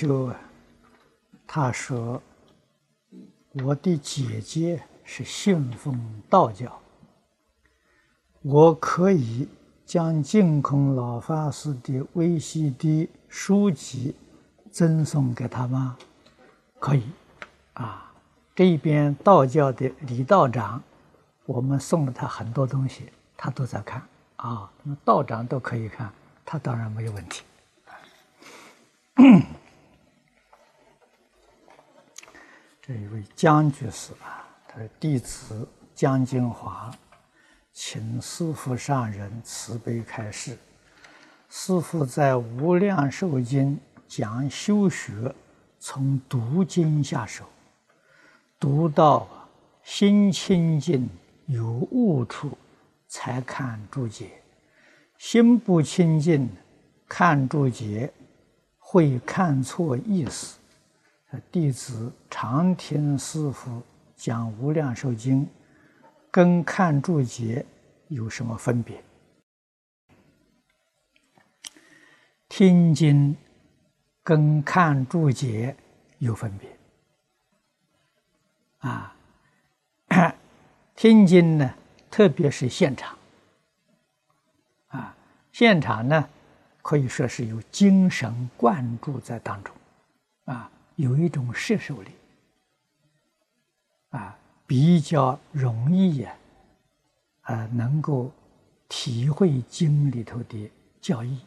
就，他说：“我的姐姐是信奉道教，我可以将净空老法师的微细的书籍赠送给他吗？”可以，啊，这边道教的李道长，我们送了他很多东西，他都在看啊。那道长都可以看，他当然没有问题。这一位江居士啊，他的弟子江金华，请师父上人慈悲开示。师父在《无量寿经》讲修学，从读经下手，读到心清净有悟处，才看注解；心不清净，看注解。会看错意思，弟子常听师傅讲《无量寿经》，跟看注解有什么分别？听经跟看注解有分别啊！听经呢，特别是现场啊，现场呢。可以说是有精神灌注在当中，啊，有一种摄受力，啊，比较容易呀，啊，能够体会经里头的教义，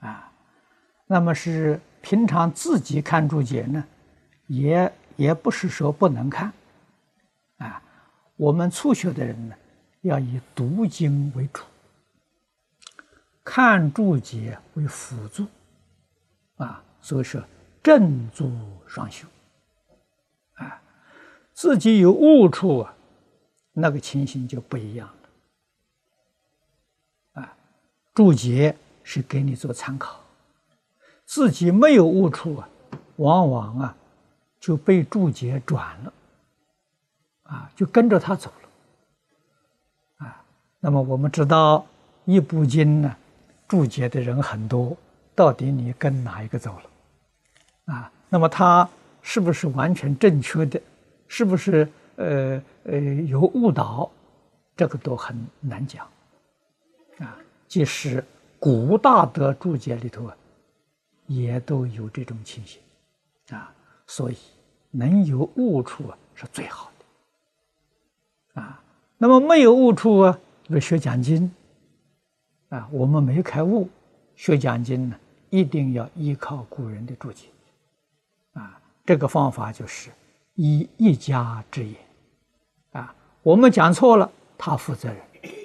啊，那么是平常自己看注解呢，也也不是说不能看，啊，我们初学的人呢，要以读经为主。看注解为辅助，啊，所以说正足双修，啊，自己有悟处啊，那个情形就不一样了，啊，注解是给你做参考，自己没有悟处啊，往往啊就被注解转了，啊，就跟着他走了，啊，那么我们知道一部经呢。注解的人很多，到底你跟哪一个走了？啊，那么他是不是完全正确的？是不是呃呃有误导？这个都很难讲。啊，即使古大德注解里头啊，也都有这种情形。啊，所以能有误处啊是最好的。啊，那么没有误处啊，如学讲经。啊，我们没开悟，学讲经呢，一定要依靠古人的注解。啊，这个方法就是以一家之言。啊，我们讲错了，他负责任。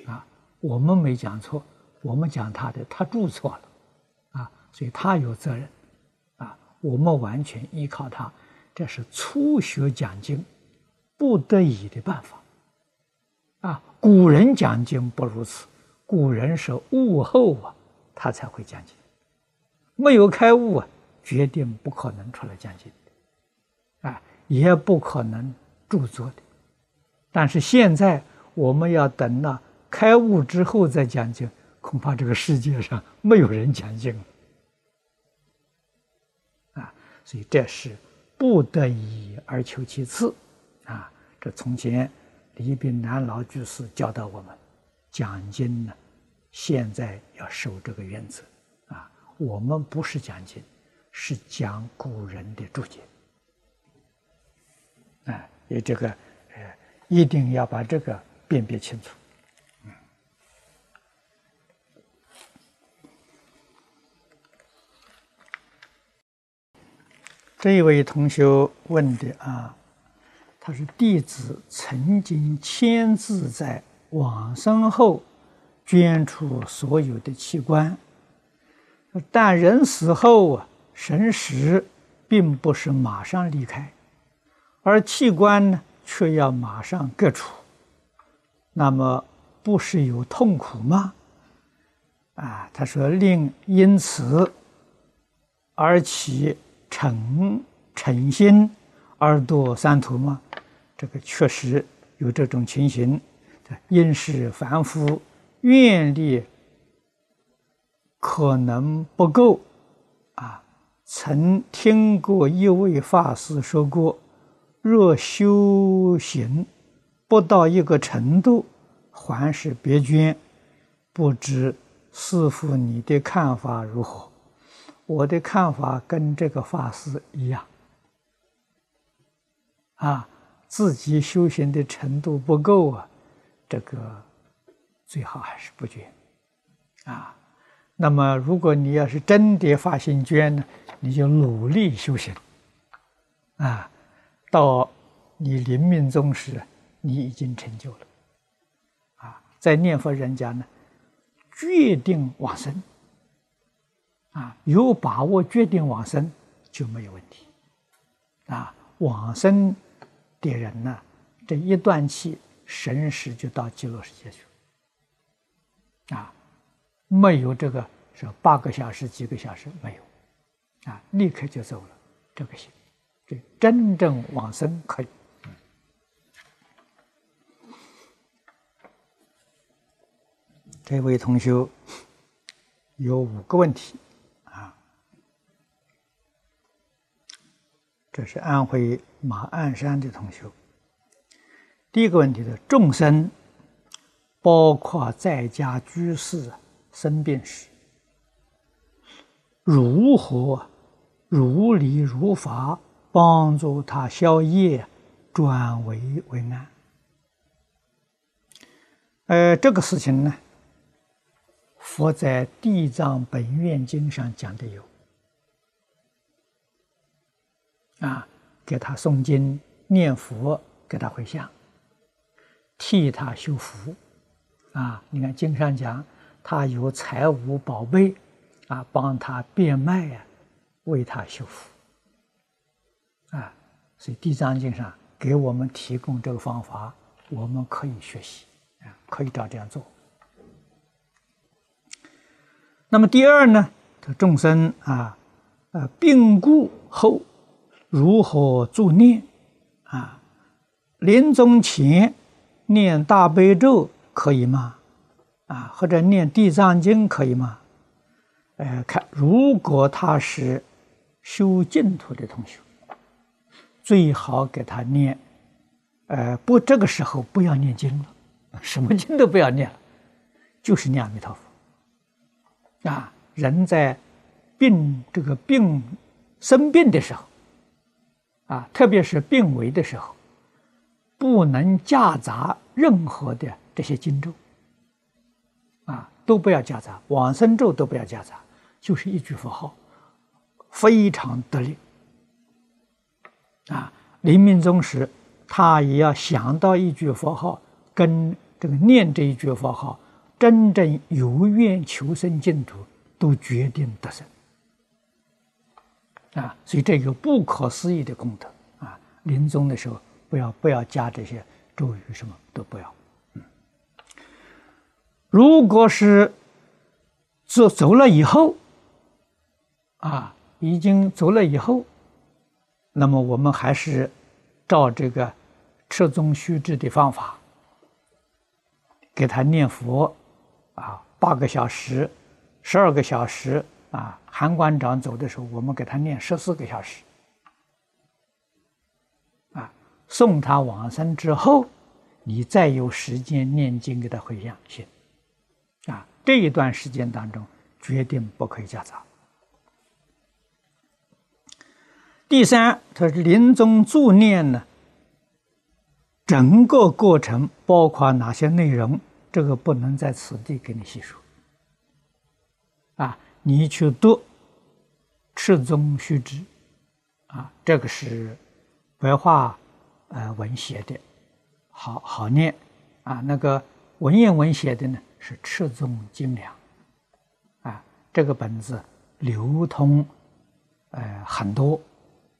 啊，我们没讲错，我们讲他的，他注错了。啊，所以他有责任。啊，我们完全依靠他，这是初学讲经不得已的办法。啊，古人讲经不如此。古人是悟后啊，他才会讲经；没有开悟啊，决定不可能出来讲经的，啊，也不可能著作的。但是现在我们要等到开悟之后再讲经，恐怕这个世界上没有人讲经了，啊，所以这是不得已而求其次，啊，这从前李炳南老居士教导我们。讲经呢，现在要守这个原则啊！我们不是讲经，是讲古人的注解。哎，也这个，呃，一定要把这个辨别清楚。嗯，这一位同学问的啊，他是弟子曾经签字在。往生后，捐出所有的器官，但人死后啊，神识并不是马上离开，而器官呢，却要马上割除，那么不是有痛苦吗？啊，他说令因此而起诚诚心而堕三途吗？这个确实有这种情形。因是凡夫愿力可能不够，啊，曾听过一位法师说过：若修行不到一个程度，还是别捐。不知师傅你的看法如何？我的看法跟这个法师一样。啊，自己修行的程度不够啊，这个最好还是不捐。啊，那么如果你要是真的发心捐呢，你就努力修行。啊，到你临命终时，你已经成就了。啊，在念佛人家呢，决定往生。啊，有把握决定往生就没有问题。啊，往生的人呢，这一断气，神识就到极乐世界去了。啊，没有这个说八个小时、几个小时没有，啊，立刻就走了，这个行，这真正往生可以。这位同学有五个问题。啊这是安徽马鞍山的同学。第一个问题的：众生，包括在家居士生病时，如何如理如法帮助他消业，转危为安？呃，这个事情呢，佛在《地藏本愿经》上讲的有。啊，给他诵经念佛，给他回向，替他修福。啊，你看经上讲，他有财物宝贝，啊，帮他变卖呀，为他修复。啊，所以《地藏经》上给我们提供这个方法，我们可以学习，啊，可以照这样做。那么第二呢，这众生啊，呃，病故后。如何助念？啊，临终前念大悲咒可以吗？啊，或者念地藏经可以吗？呃，看，如果他是修净土的同学，最好给他念。呃，不，这个时候不要念经了，什么经都不要念了，就是念阿弥陀佛。啊，人在病这个病生病的时候。啊，特别是病危的时候，不能夹杂任何的这些经咒，啊，都不要夹杂，往生咒都不要夹杂，就是一句佛号，非常得力。啊，临命终时，他也要想到一句佛号，跟这个念这一句佛号，真正有愿求生净土，都决定得生。啊，所以这个不可思议的功德啊！临终的时候，不要不要加这些咒语，什么都不要。嗯，如果是走走了以后，啊，已经走了以后，那么我们还是照这个持宗须知的方法，给他念佛，啊，八个小时，十二个小时。啊，韩馆长走的时候，我们给他念十四个小时。啊，送他往生之后，你再有时间念经给他回向行。啊，这一段时间当中，决定不可以夹杂。第三，他是临终助念呢，整个过程包括哪些内容？这个不能在此地给你细说。啊。你去读《赤宗须知》，啊，这个是白话呃文写的，好好念啊。那个文言文写的呢是《赤宗精良》，啊，这个本子流通呃很多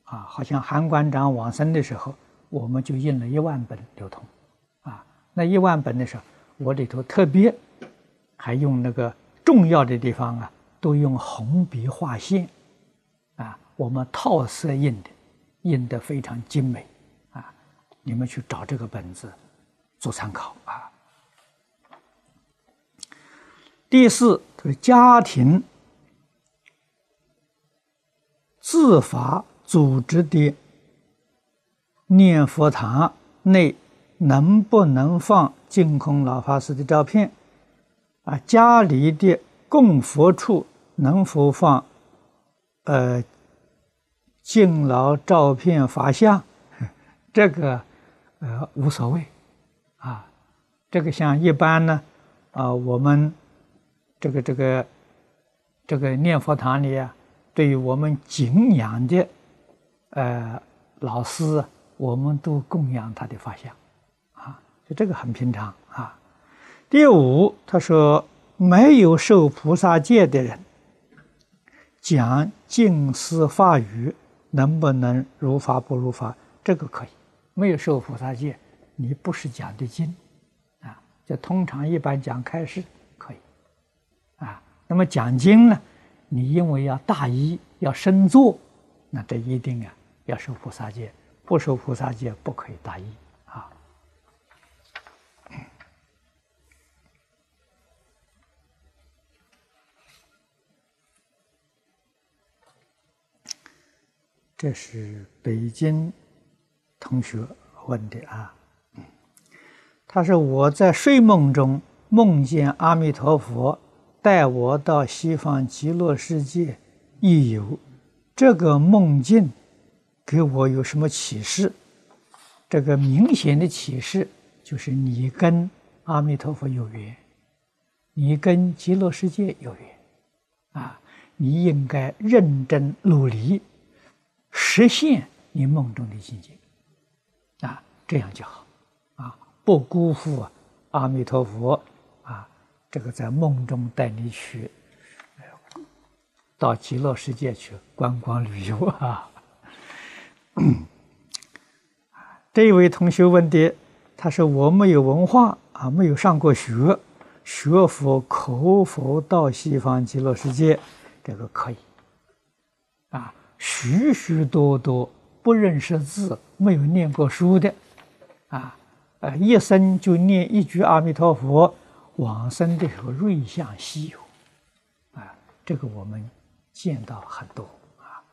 啊，好像韩馆长往生的时候，我们就印了一万本流通，啊，那一万本的时候，我里头特别还用那个重要的地方啊。都用红笔画线，啊，我们套色印的，印的非常精美，啊，你们去找这个本子做参考啊。第四，就是家庭自发组织的念佛堂内能不能放净空老法师的照片？啊，家里的供佛处能否放呃敬老照片法像？这个呃无所谓啊。这个像一般呢啊，我们这个这个这个念佛堂里啊。对于我们敬仰的，呃，老师，我们都供养他的法相，啊，就这个很平常啊。第五，他说没有受菩萨戒的人讲净思法语，能不能如法不如法？这个可以。没有受菩萨戒，你不是讲的经，啊，就通常一般讲开示可以，啊，那么讲经呢？你因为要大意要深坐，那这一定啊要受菩萨戒，不受菩萨戒不可以大意啊。这是北京同学问的啊，他说我在睡梦中梦见阿弥陀佛。带我到西方极乐世界一游，这个梦境给我有什么启示？这个明显的启示就是你跟阿弥陀佛有缘，你跟极乐世界有缘，啊，你应该认真努力实现你梦中的境界，啊，这样就好，啊，不辜负阿弥陀佛啊。这个在梦中带你去，到极乐世界去观光旅游啊！这一位同学问的，他说：“我没有文化啊，没有上过学，学佛口佛到西方极乐世界，这个可以啊。许许多多不认识字、没有念过书的啊，呃，一生就念一句阿弥陀佛。”往生的时候瑞相稀有，啊，这个我们见到很多啊。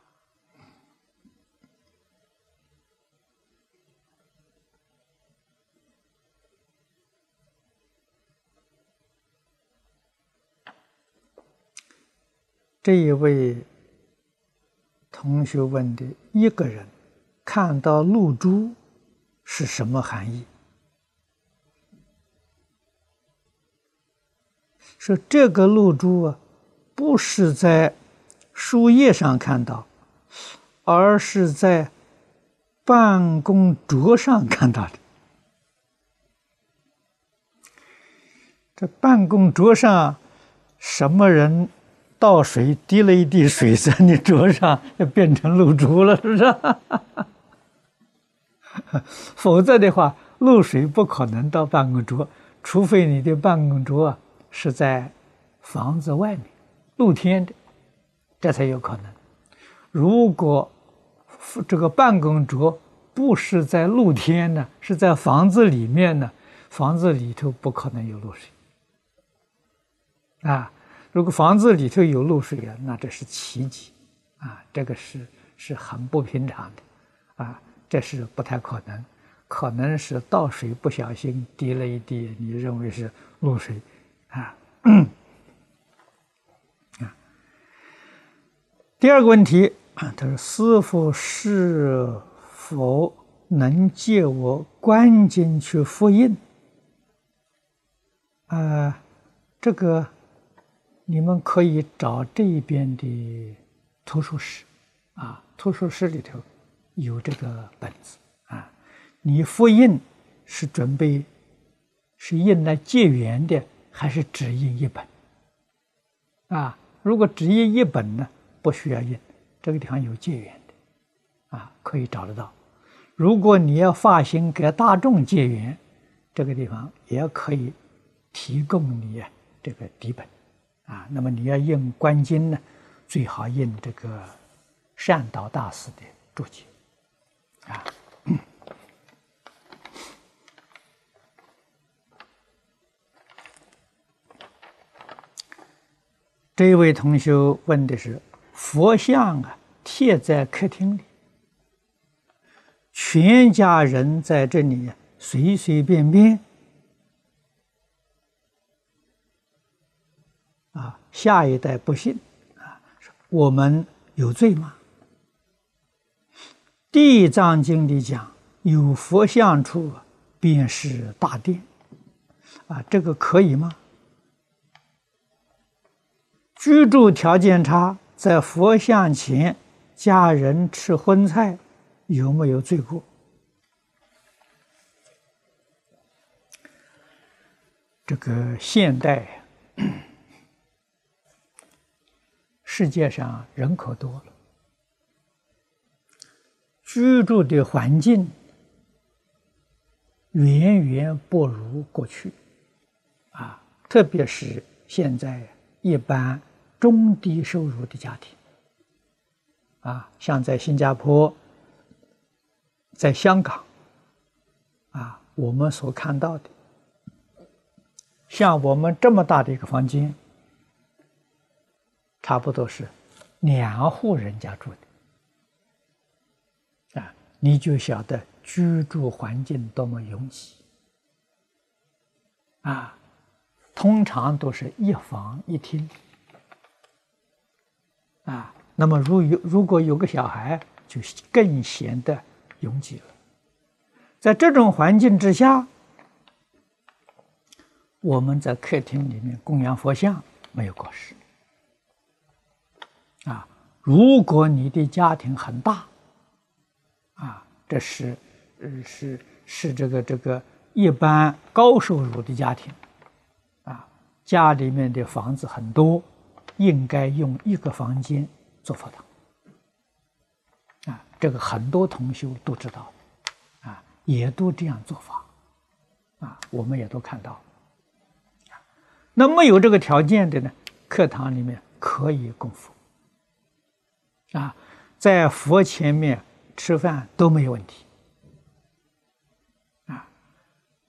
这一位同学问的：一个人看到露珠是什么含义？说这个露珠啊，不是在树叶上看到，而是在办公桌上看到的。这办公桌上，什么人倒水滴了一滴水在你桌上，就变成露珠了，是不是？否则的话，露水不可能到办公桌，除非你的办公桌。是在房子外面，露天的，这才有可能。如果这个办公桌不是在露天呢，是在房子里面呢，房子里头不可能有露水。啊，如果房子里头有露水啊，那这是奇迹，啊，这个是是很不平常的，啊，这是不太可能，可能是倒水不小心滴了一滴，你认为是露水。啊，啊，第二个问题，他说：“师傅是否能借我观经去复印？”啊，这个你们可以找这边的图书室，啊，图书室里头有这个本子啊。你复印是准备是印来结缘的。还是只印一本啊？如果只印一本呢，不需要印，这个地方有借缘的啊，可以找得到。如果你要发行给大众借缘，这个地方也可以提供你这个底本啊。那么你要印观经呢，最好印这个善导大师的注解啊。这位同学问的是：佛像啊，贴在客厅里，全家人在这里随随便便，下一代不信，啊，我们有罪吗？《地藏经》里讲，有佛像处便是大殿，啊，这个可以吗？居住条件差，在佛像前。家人吃荤菜有没有罪过？这个现代世界上人口多了，居住的环境远远不如过去啊，特别是现在一般中低收入的家庭。啊，像在新加坡，在香港，啊，我们所看到的，像我们这么大的一个房间，差不多是两户人家住的，啊，你就晓得居住环境多么拥挤，啊，通常都是一房一厅，啊。那么，如有如果有个小孩，就更显得拥挤了。在这种环境之下，我们在客厅里面供养佛像没有过失。如果你的家庭很大，啊，这是，呃，是是这个这个一般高收入的家庭，啊，家里面的房子很多，应该用一个房间。做佛堂啊，这个很多同修都知道，啊，也都这样做法，啊，我们也都看到。那没有这个条件的呢，课堂里面可以供佛，啊，在佛前面吃饭都没有问题，啊，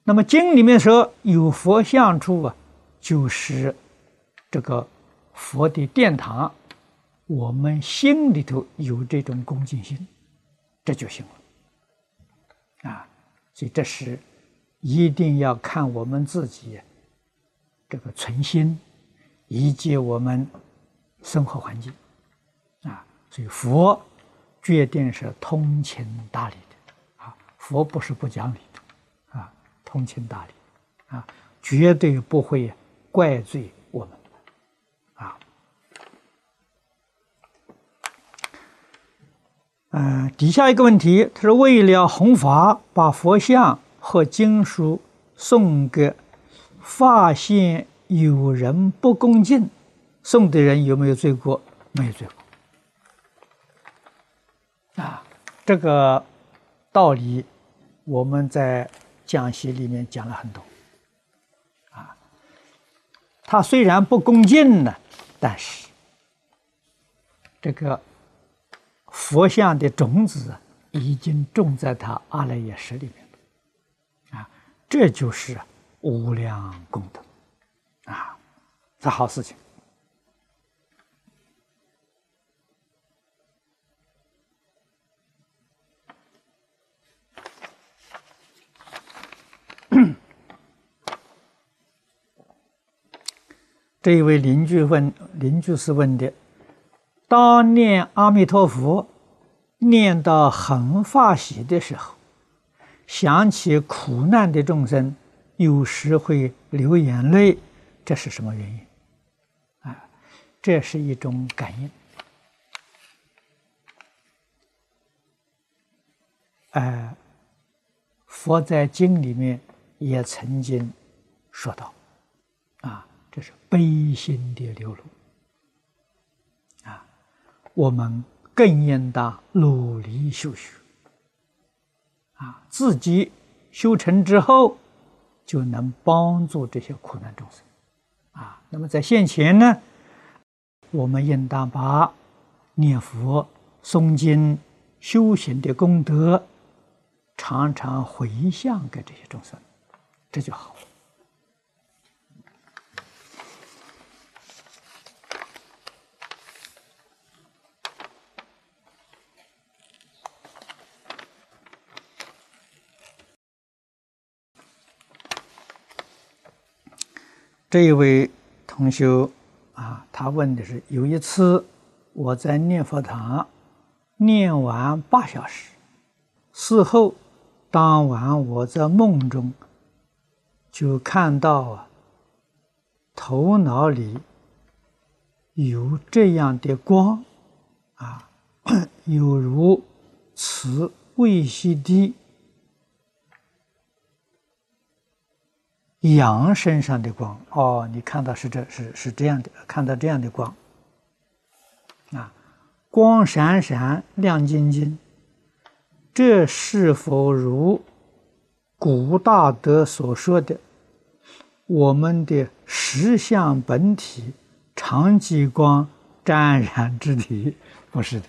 那么经里面说有佛像处啊，就是这个佛的殿堂。我们心里头有这种恭敬心，这就行了，啊，所以这是一定要看我们自己这个存心，以及我们生活环境，所以佛决定是通情达理的，啊，佛不是不讲理的，啊，通情达理，啊，绝对不会怪罪我们啊。嗯，底下一个问题，他说：“为了弘法，把佛像和经书送给，发现有人不恭敬，送的人有没有罪过？没有罪过。啊，这个道理我们在讲习里面讲了很多。啊，他虽然不恭敬呢，但是这个。”佛像的种子已经种在他阿赖耶识里面了，啊，这就是无量功德，啊，是好事情。这一位邻居问，邻居是问的。当念阿弥陀佛，念到很发喜的时候，想起苦难的众生，有时会流眼泪，这是什么原因？啊，这是一种感应。哎，佛在经里面也曾经说到，啊，这是悲心的流露啊。我们更应当努力修学，啊，自己修成之后，就能帮助这些苦难众生，啊，那么在现前呢，我们应当把念佛、诵经、修行的功德，常常回向给这些众生，这就好了。这一位同学啊，他问的是：有一次我在念佛堂念完八小时，事后当晚我在梦中就看到啊，头脑里有这样的光啊，有如此未息的。阳身上的光哦，你看到是这是是这样的，看到这样的光啊，光闪闪，亮晶晶，这是否如古大德所说的我们的实相本体常寂光沾染之体？不是的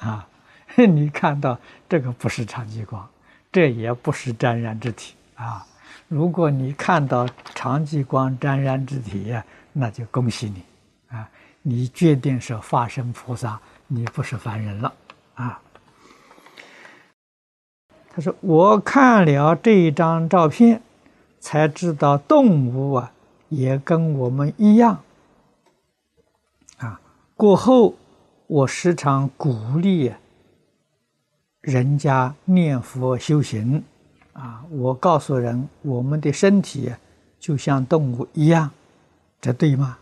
啊，你看到这个不是常寂光，这也不是沾染之体啊。如果你看到长寂光沾染之体呀，那就恭喜你，啊，你决定是化身菩萨，你不是凡人了，啊。他说：“我看了这一张照片，才知道动物啊也跟我们一样，啊。过后我时常鼓励人家念佛修行。”啊！我告诉人，我们的身体就像动物一样，这对吗？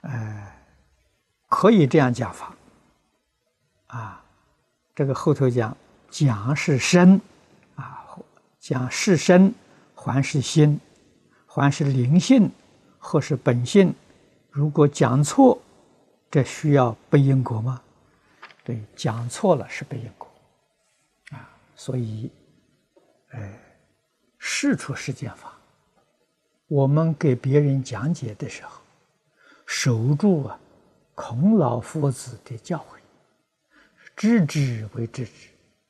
呃，可以这样讲法。啊，这个后头讲讲是身，啊，讲是身，还是心，还是灵性，或是本性？如果讲错，这需要背因果吗？对，讲错了是背因果。啊，所以。哎，事出世间法，我们给别人讲解的时候，守住啊孔老夫子的教诲，知之为知之，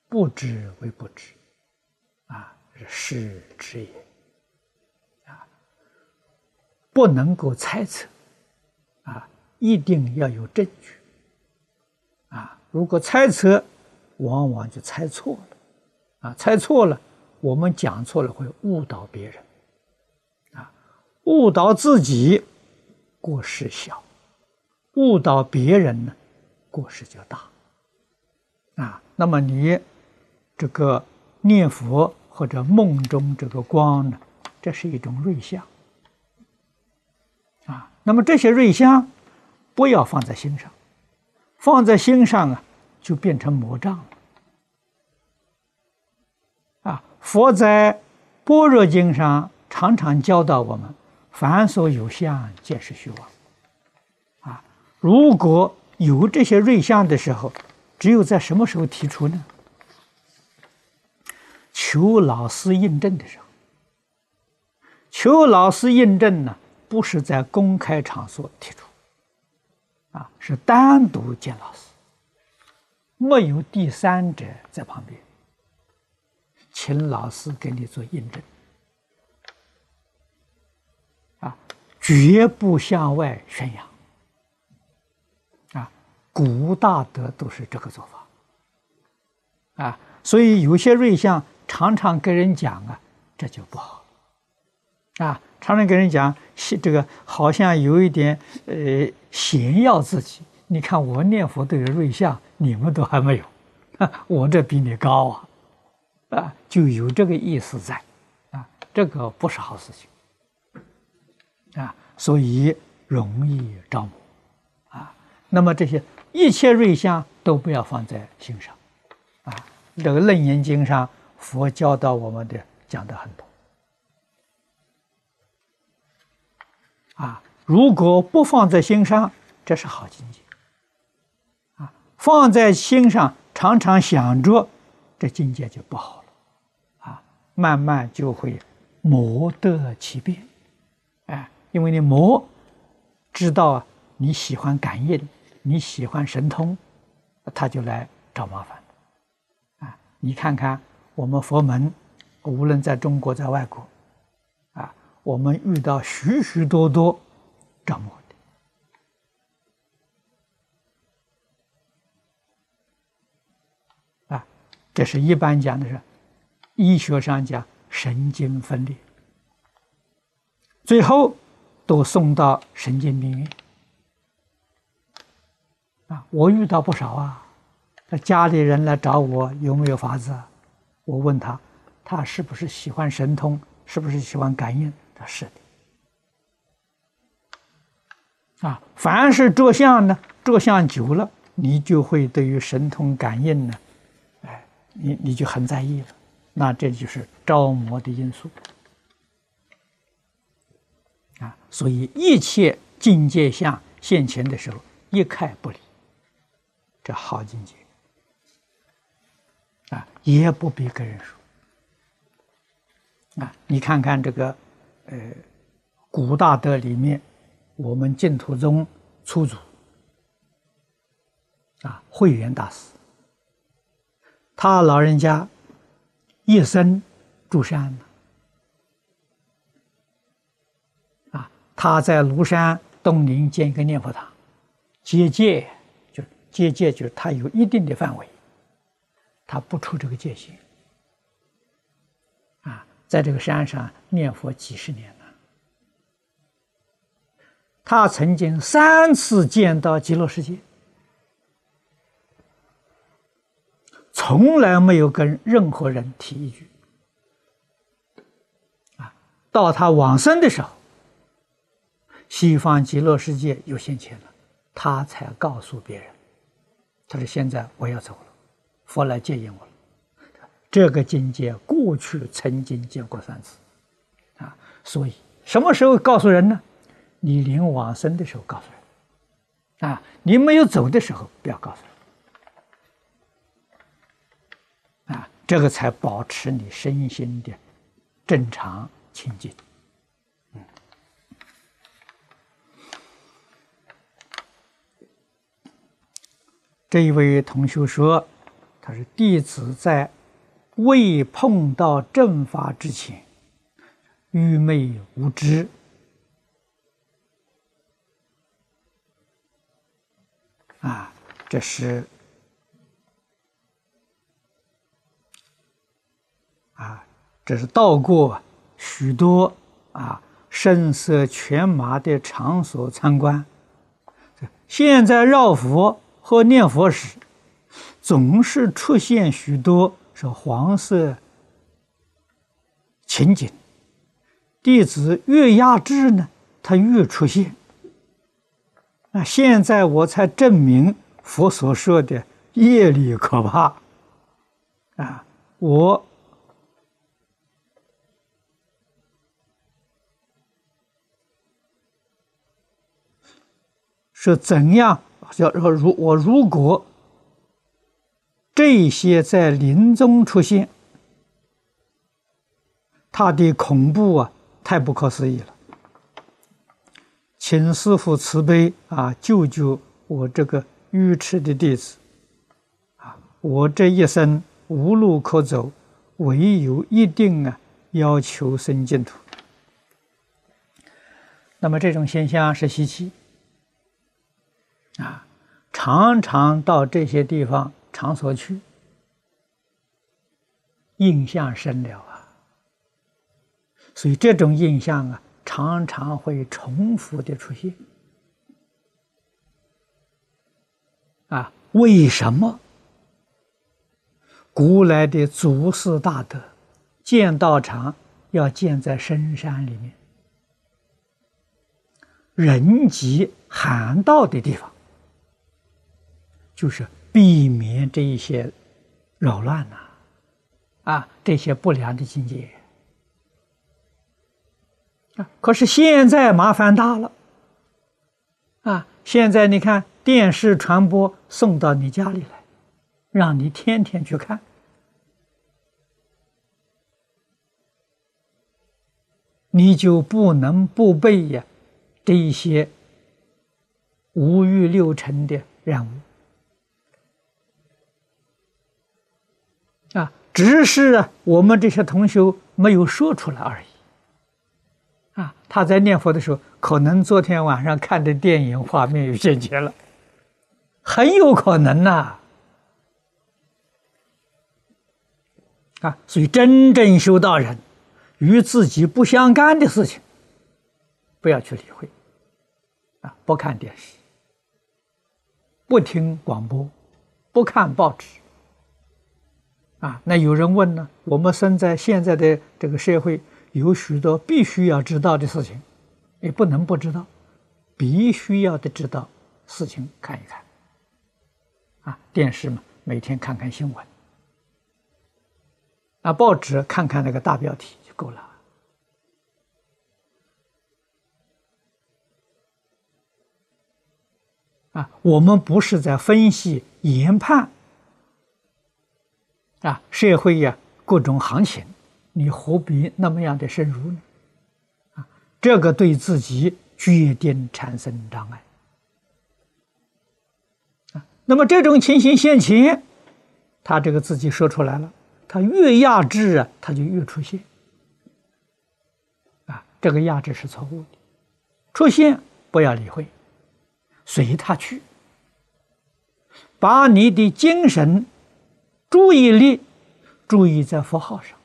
不知为不知，啊，是知也，啊，不能够猜测，啊，一定要有证据，啊，如果猜测，往往就猜错了，啊，猜错了。我们讲错了会误导别人，啊，误导自己过失小，误导别人呢过失就大，啊，那么你这个念佛或者梦中这个光呢，这是一种瑞相，啊，那么这些瑞相不要放在心上，放在心上啊就变成魔障了。佛在《般若经》上常常教导我们：“凡所有相，皆是虚妄。”啊，如果有这些瑞相的时候，只有在什么时候提出呢？求老师印证的时候。求老师印证呢，不是在公开场所提出，啊，是单独见老师，没有第三者在旁边。请老师给你做印证，啊，绝不向外宣扬，啊，古大德都是这个做法，啊，所以有些瑞相常常跟人讲啊，这就不好，啊，常常跟人讲，这个好像有一点呃炫耀自己，你看我念佛都有瑞相，你们都还没有，我这比你高啊。啊，就有这个意思在，啊，这个不是好事情，啊，所以容易招魔，啊，那么这些一切瑞相都不要放在心上，啊，这个楞严经上佛教导我们的讲的很多，啊，如果不放在心上，这是好境界，啊，放在心上常常想着，这境界就不好了。慢慢就会魔得其变，哎，因为你魔知道你喜欢感应，你喜欢神通，他就来找麻烦。啊，你看看我们佛门，无论在中国在外国，啊，我们遇到许许多多找魔的，啊，这是一般讲的是。医学上讲神经分裂，最后都送到神经病院。啊，我遇到不少啊。他家里人来找我，有没有法子？我问他，他是不是喜欢神通？是不是喜欢感应？他是的。啊，凡是着相呢，着相久了，你就会对于神通感应呢，哎，你你就很在意了。那这就是招魔的因素。啊，所以一切境界相现前的时候，一概不理。这好境界啊，也不必跟人说啊。你看看这个，呃，古大德里面，我们净土宗初祖啊，慧远大师，他老人家一生住山呢，啊，他在庐山东林建一个念佛堂，结界就。结界就是他有一定的范围，他不出这个界限。啊，在这个山上念佛几十年了，他曾经三次见到极乐世界，从来没有跟任何人提一句。啊，到他往生的时候，西方极乐世界有现前了，他才告诉别人。他说：“现在我要走了，佛来接引我了。这个境界过去曾经见过三次，啊，所以什么时候告诉人呢？你临往生的时候告诉人，啊，你没有走的时候不要告诉人，啊，这个才保持你身心的正常清净。”这一位同学说：“他是弟子在未碰到正法之前，愚昧无知啊，这是啊，这是到过许多啊声色犬马的场所参观，现在绕佛。”和念佛时，总是出现许多是黄色情景。弟子越压制呢，它越出现。那现在我才证明佛所说的业力可怕啊！我是怎样？叫说，如我如果这些在临终出现，他的恐怖啊，太不可思议了。请师父慈悲啊，救救我这个愚痴的弟子啊！我这一生无路可走，唯有一定啊，要求生净土。那么这种现象是稀奇。啊，常常到这些地方场所去，印象深了啊。所以这种印象啊，常常会重复的出现。啊，为什么古来的祖师大德建道场要建在深山里面，人迹罕到的地方？就是避免这一些扰乱呐，啊，这些不良的境界啊。可是现在麻烦大了，啊，现在你看电视传播送到你家里来，让你天天去看，你就不能不背呀这一些五欲六尘的任务。啊，只是啊，我们这些同学没有说出来而已。啊，他在念佛的时候，可能昨天晚上看的电影画面有现前了，很有可能呐。啊，所以真正修道人，与自己不相干的事情，不要去理会，啊，不看电视，不听广播，不看报纸，啊，那有人问呢，我们生在现在的这个社会，有许多必须要知道的事情，也不能不知道，必须要的知道事情看一看，啊，电视嘛，每天看看新闻。啊，报纸看看那个大标题就够了。啊，我们不是在分析研判啊，社会呀各种行情，你何必那么样的深入呢？啊，这个对自己决定产生障碍。啊，那么这种情形现前，他这个自己说出来了。他越压制啊，他就越出现。啊，这个压制是错误的，出现不要理会，随他去，把你的精神注意力注意在佛号上。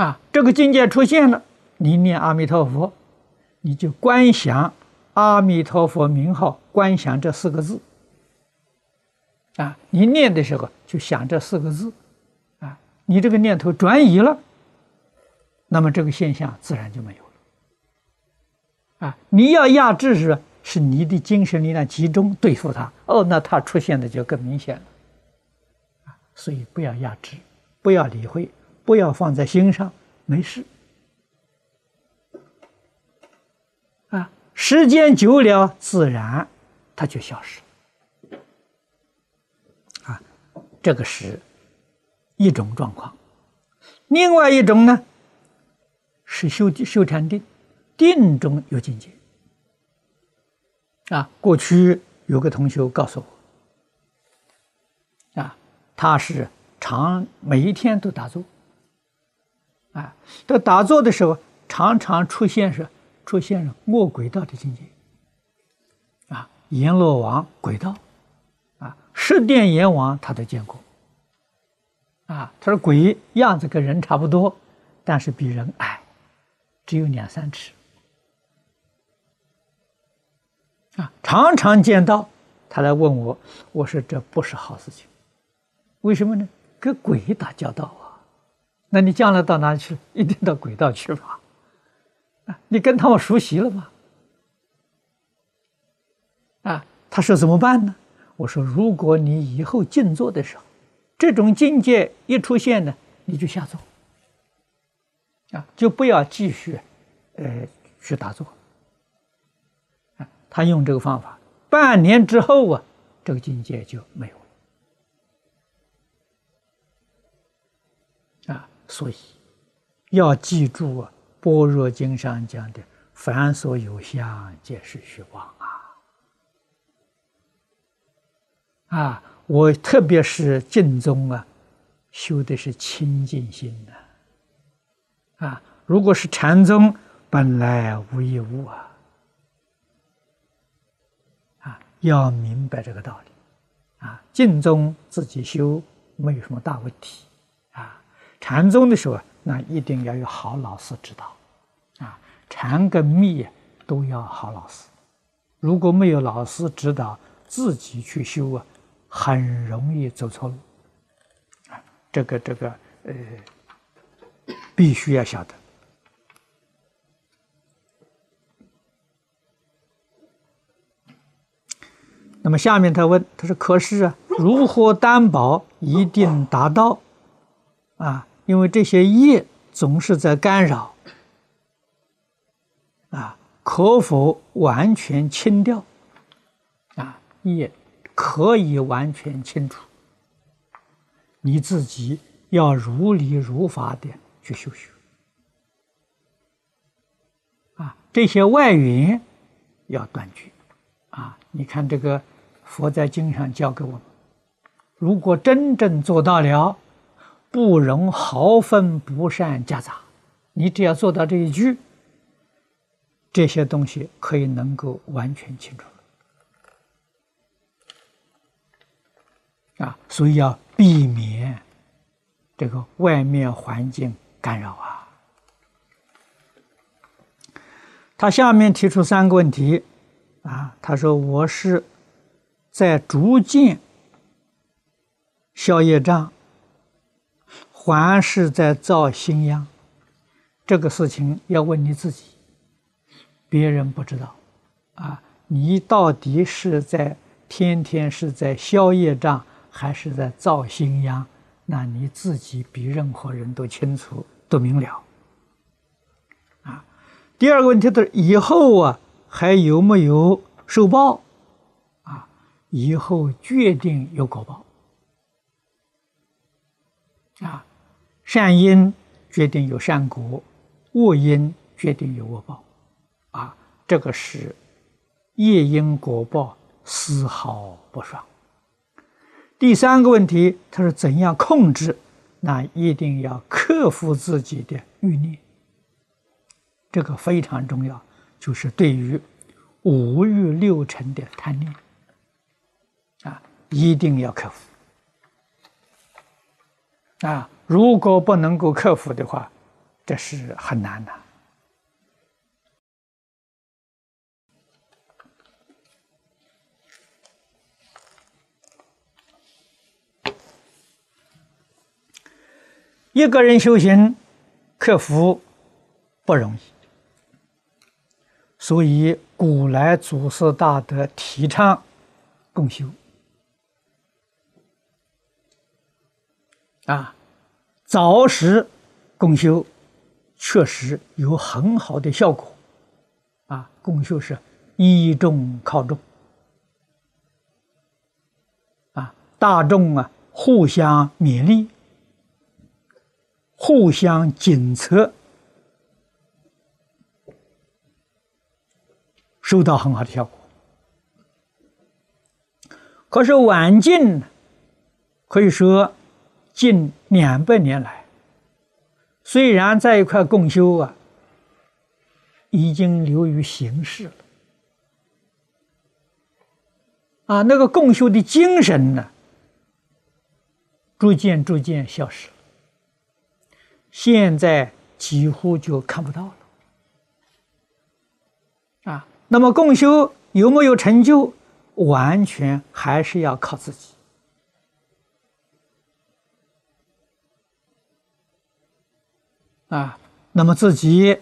啊，这个境界出现了，你念阿弥陀佛，你就观想阿弥陀佛名号，观想这四个字。啊，你念的时候就想这四个字，啊，你这个念头转移了，那么这个现象自然就没有了。啊，你要压制是是你的精神力量集中对付它，哦，那它出现的就更明显了。所以不要压制，不要理会，不要放在心上，没事。啊，时间久了，自然它就消失。啊这个是一种状况，另外一种呢是修修禅定，定中有境界。啊，过去有个同学告诉我，他是常每一天都打坐，啊，到打坐的时候常常出现是出现了卧轨道的境界，啊，阎罗王轨道。啊十殿阎王他都见过，啊，他说鬼样子跟人差不多，但是比人矮，只有两三尺，啊，常常见到，他来问我，我说这不是好事情，为什么呢？跟鬼打交道啊，那你将来到哪里去？一定到鬼道去吧，啊，你跟他们熟悉了吗？啊，他说怎么办呢？我说：“如果你以后静坐的时候，这种境界一出现呢，你就下坐，啊，就不要继续，呃，去打坐。啊，他用这个方法，半年之后啊，这个境界就没有所以要记住啊，《般若经》上讲的‘凡所有相，皆是虚妄’啊。”啊，我特别是净宗啊，修的是清净心的。啊，如果是禅宗，本来无一物啊。啊，要明白这个道理。啊，净宗自己修没有什么大问题。禅宗的时候，那一定要有好老师指导。啊，禅跟密都要好老师。如果没有老师指导，自己去修啊。很容易走错路，啊，这个这个呃，必须要晓得。那么下面他问，他说：“可是啊，如何担保一定达到？啊，因为这些业总是在干扰，啊，可否完全清掉？啊，业。”可以完全清除，你自己要如理如法的去修学啊，这些外缘要断绝啊！你看这个佛在经上教给我们，如果真正做到了，不容毫分不善夹杂，你只要做到这一句，这些东西可以能够完全清楚。啊，所以要避免这个外面环境干扰啊。他下面提出三个问题，啊，他说我是在逐渐消业障，还是在造新殃？这个事情要问你自己，别人不知道，啊，你到底是在天天是在消业障，还是在造新殃？那你自己比任何人都清楚、都明了。啊，第二个问题是以后啊还有没有受报？啊，以后决定有果报。啊，善因决定有善果，恶因决定有恶报。啊，这个是业因果报丝毫不爽。第三个问题，他是怎样控制？那一定要克服自己的欲念，这个非常重要。就是对于五欲六尘的贪念，啊，一定要克服。啊，如果不能够克服的话，这是很难的。一个人修行，克服不容易，所以古来祖师大德提倡共修。啊，早时共修确实有很好的效果。啊，共修是一众靠众，啊，大众啊互相勉励。互相检测，收到很好的效果。可是晚近，可以说近两百年来，虽然在一块共修啊，已经流于形式了。啊，那个共修的精神呢，逐渐逐渐消失了。现在几乎就看不到了，啊，那么共修有没有成就，完全还是要靠自己，啊，那么自己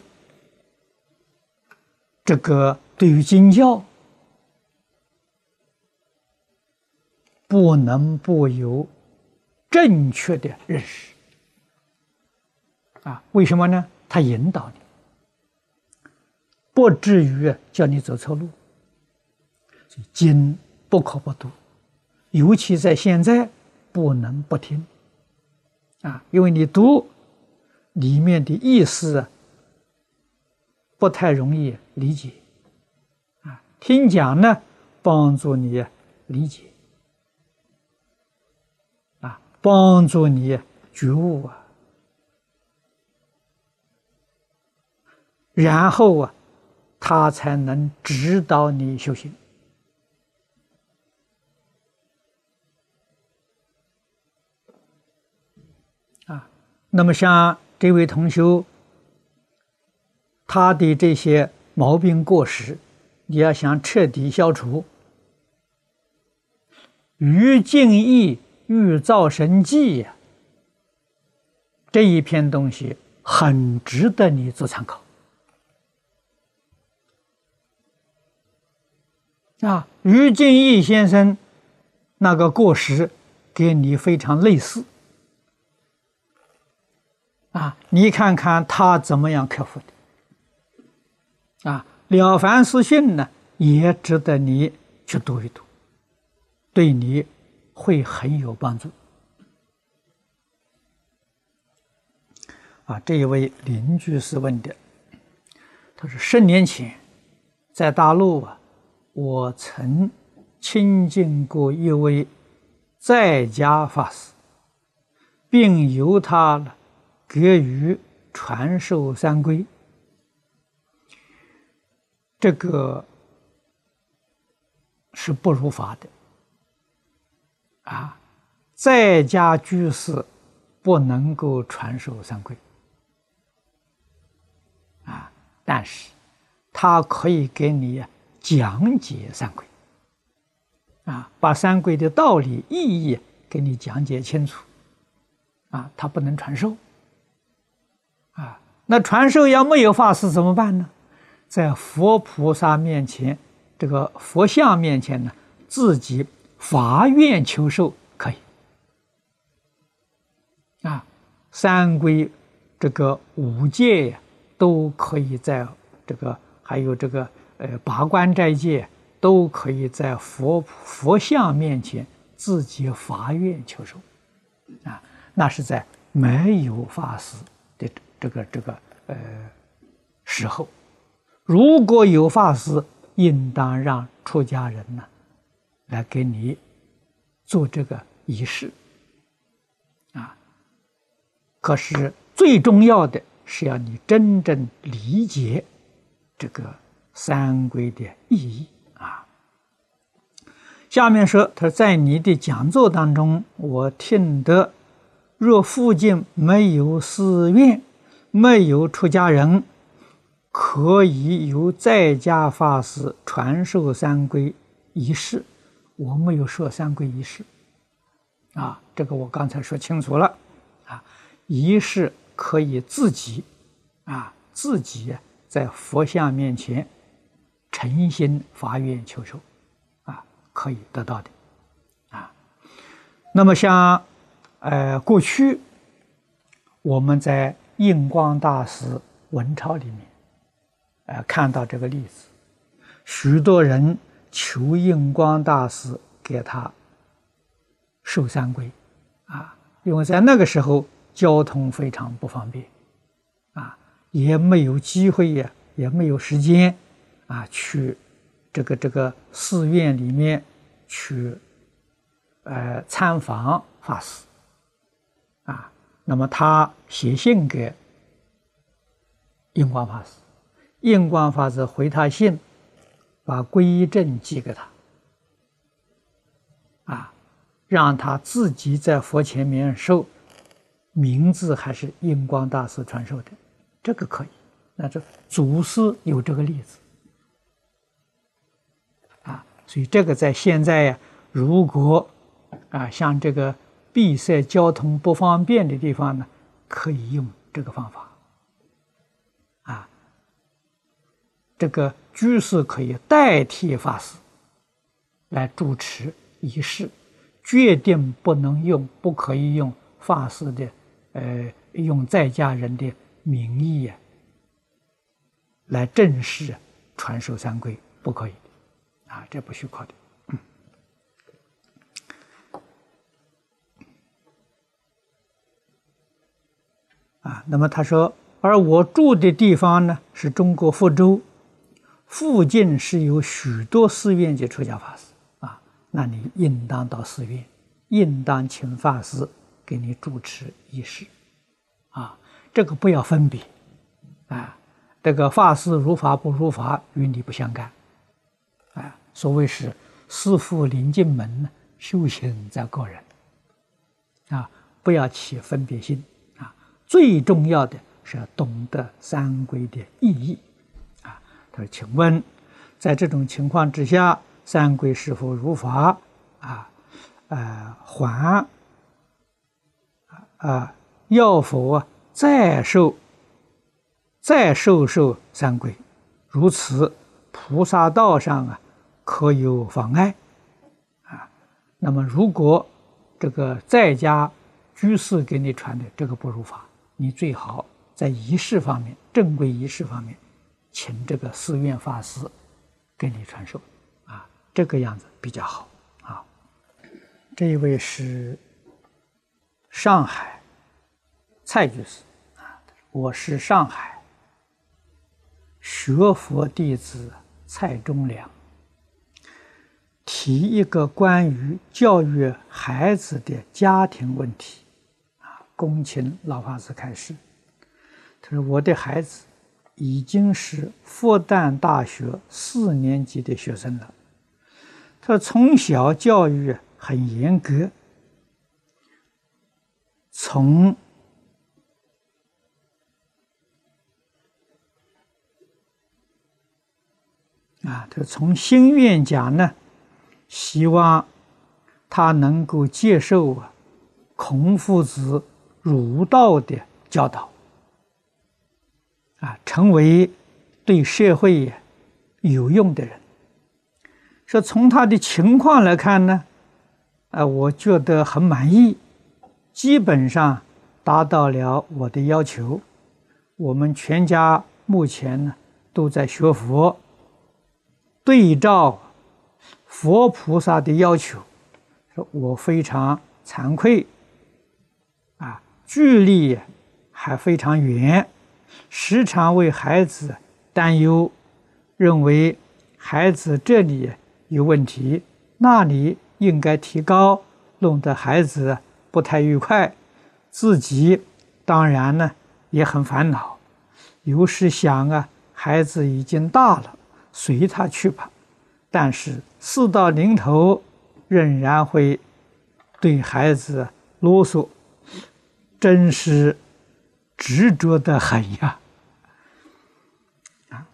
这个对于经教不能不有正确的认识。啊，为什么呢？他引导你，不至于叫你走错路。经不可不读，尤其在现在不能不听。啊，因为你读里面的意思，不太容易理解。啊，听讲呢，帮助你理解。啊，帮助你觉悟啊。然后啊，他才能指导你修行啊。那么像这位同修，他的这些毛病过失，你要想彻底消除，于敬意欲造神迹呀，这一篇东西很值得你做参考。啊，于敬义先生那个过失，跟你非常类似。啊，你看看他怎么样克服的。啊，《了凡四训》呢，也值得你去读一读，对你会很有帮助。啊，这一位邻居是问的，他说：十年前在大陆啊。我曾亲近过一位在家法师，并由他给予传授三规。这个是不如法的啊！在家居士不能够传授三规啊，但是他可以给你讲解三规，啊，把三规的道理意义给你讲解清楚，啊，他不能传授，那传授要没有法师怎么办呢？在佛菩萨面前，这个佛像面前呢，自己发愿求受可以，啊，三规这个五戒呀，都可以在这个。还有这个呃，八关斋戒都可以在佛佛像面前自己发愿求受，啊，那是在没有法师的这个这个呃时候，如果有法师，应当让出家人呢来给你做这个仪式，啊，可是最重要的是要你真正理解。这个三规的意义啊，下面说，他在你的讲座当中，我听得，若附近没有寺院，没有出家人，可以由在家法师传授三规仪式。我没有说三规仪式，啊，这个我刚才说清楚了，啊，仪式可以自己，啊，自己。在佛像面前诚心发愿求受，啊，可以得到的，啊。那么像，呃，过去我们在印光大师文钞里面，呃，看到这个例子，许多人求印光大师给他受三规，啊，因为在那个时候交通非常不方便。啊也没有机会呀，也没有时间，啊，去这个这个寺院里面去，呃，参访法师，那么他写信给印光法师，印光法师回他信，把皈依证寄给他，啊，让他自己在佛前面受，名字还是印光大师传授的。这个可以，那这祖师有这个例子啊，所以这个在现在呀，如果啊像这个闭塞交通不方便的地方呢，可以用这个方法啊，这个居士可以代替法师来主持仪式，决定不能用，不可以用法师的，呃，用在家人的。名义呀，来正式传授三规不可以，啊，这不许可的。啊，那么他说，而我住的地方呢，是中国福州，附近是有许多寺院及出家法师啊，那你应当到寺院，应当请法师给你主持仪式，啊。这个不要分别，啊，这个法师如法不如法与你不相干，啊，所谓是师傅领进门，修行在个人，啊，不要起分别心，最重要的是要懂得三规的意义，啊，他说，请问，在这种情况之下，三规是否如法？啊，呃，还，啊，要否啊？再受，再受受三规，如此菩萨道上啊，可有妨碍？啊，那么如果这个在家居士给你传的这个不如法，你最好在仪式方面，正规仪式方面，请这个寺院法师给你传授，啊，这个样子比较好啊。这一位是上海。蔡居士啊，我是上海学佛弟子蔡忠良，提一个关于教育孩子的家庭问题，恭请老法师开示。他说：“我的孩子已经是复旦大学四年级的学生了，他从小教育很严格，从。”啊，他从心愿讲呢，希望他能够接受啊孔夫子儒道的教导，啊，成为对社会有用的人。说从他的情况来看呢，啊，我觉得很满意，基本上达到了我的要求。我们全家目前呢都在学佛，对照佛菩萨的要求，说我非常惭愧，距离还非常远，时常为孩子担忧，认为孩子这里有问题，那里应该提高，弄得孩子不太愉快，自己当然呢。也很烦恼，有时想啊，孩子已经大了，随他去吧。但是事到临头，仍然会对孩子啰嗦，真是执着的很呀！啊，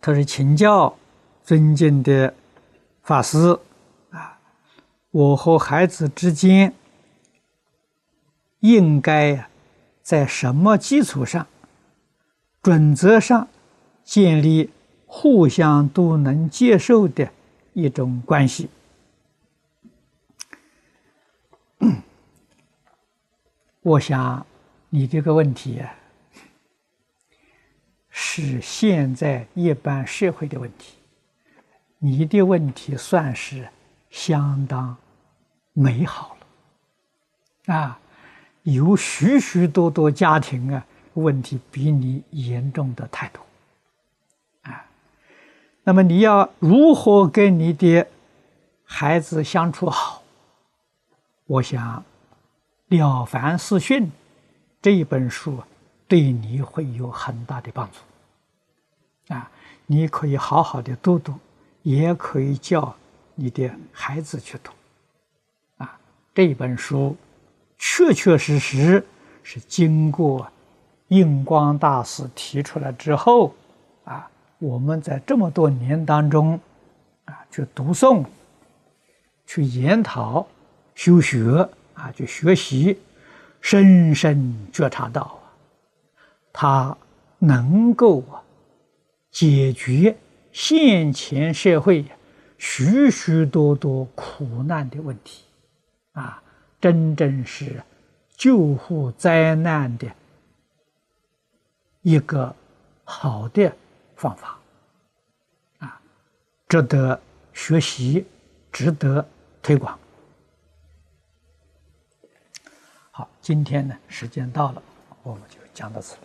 他是请教尊敬的法师啊，我和孩子之间应该。在什么基础上、准则上建立互相都能接受的一种关系？我想你这个问题啊是现在一般社会的问题，你的问题算是相当美好了啊。有许许多多家庭啊，问题比你严重的太多，啊，那么你要如何跟你的孩子相处好？我想，《了凡四训》这一本书对你会有很大的帮助，啊，你可以好好的读读，也可以叫你的孩子去读，啊，这本书。确确实实是经过印光大师提出来之后，啊，我们在这么多年当中，啊，去读诵、去研讨、修学啊，去学习，深深觉察到啊，它能够啊解决现前社会许许多多苦难的问题，啊。真正是救护灾难的一个好的方法啊，值得学习，值得推广。好，今天呢，时间到了，我们就讲到此。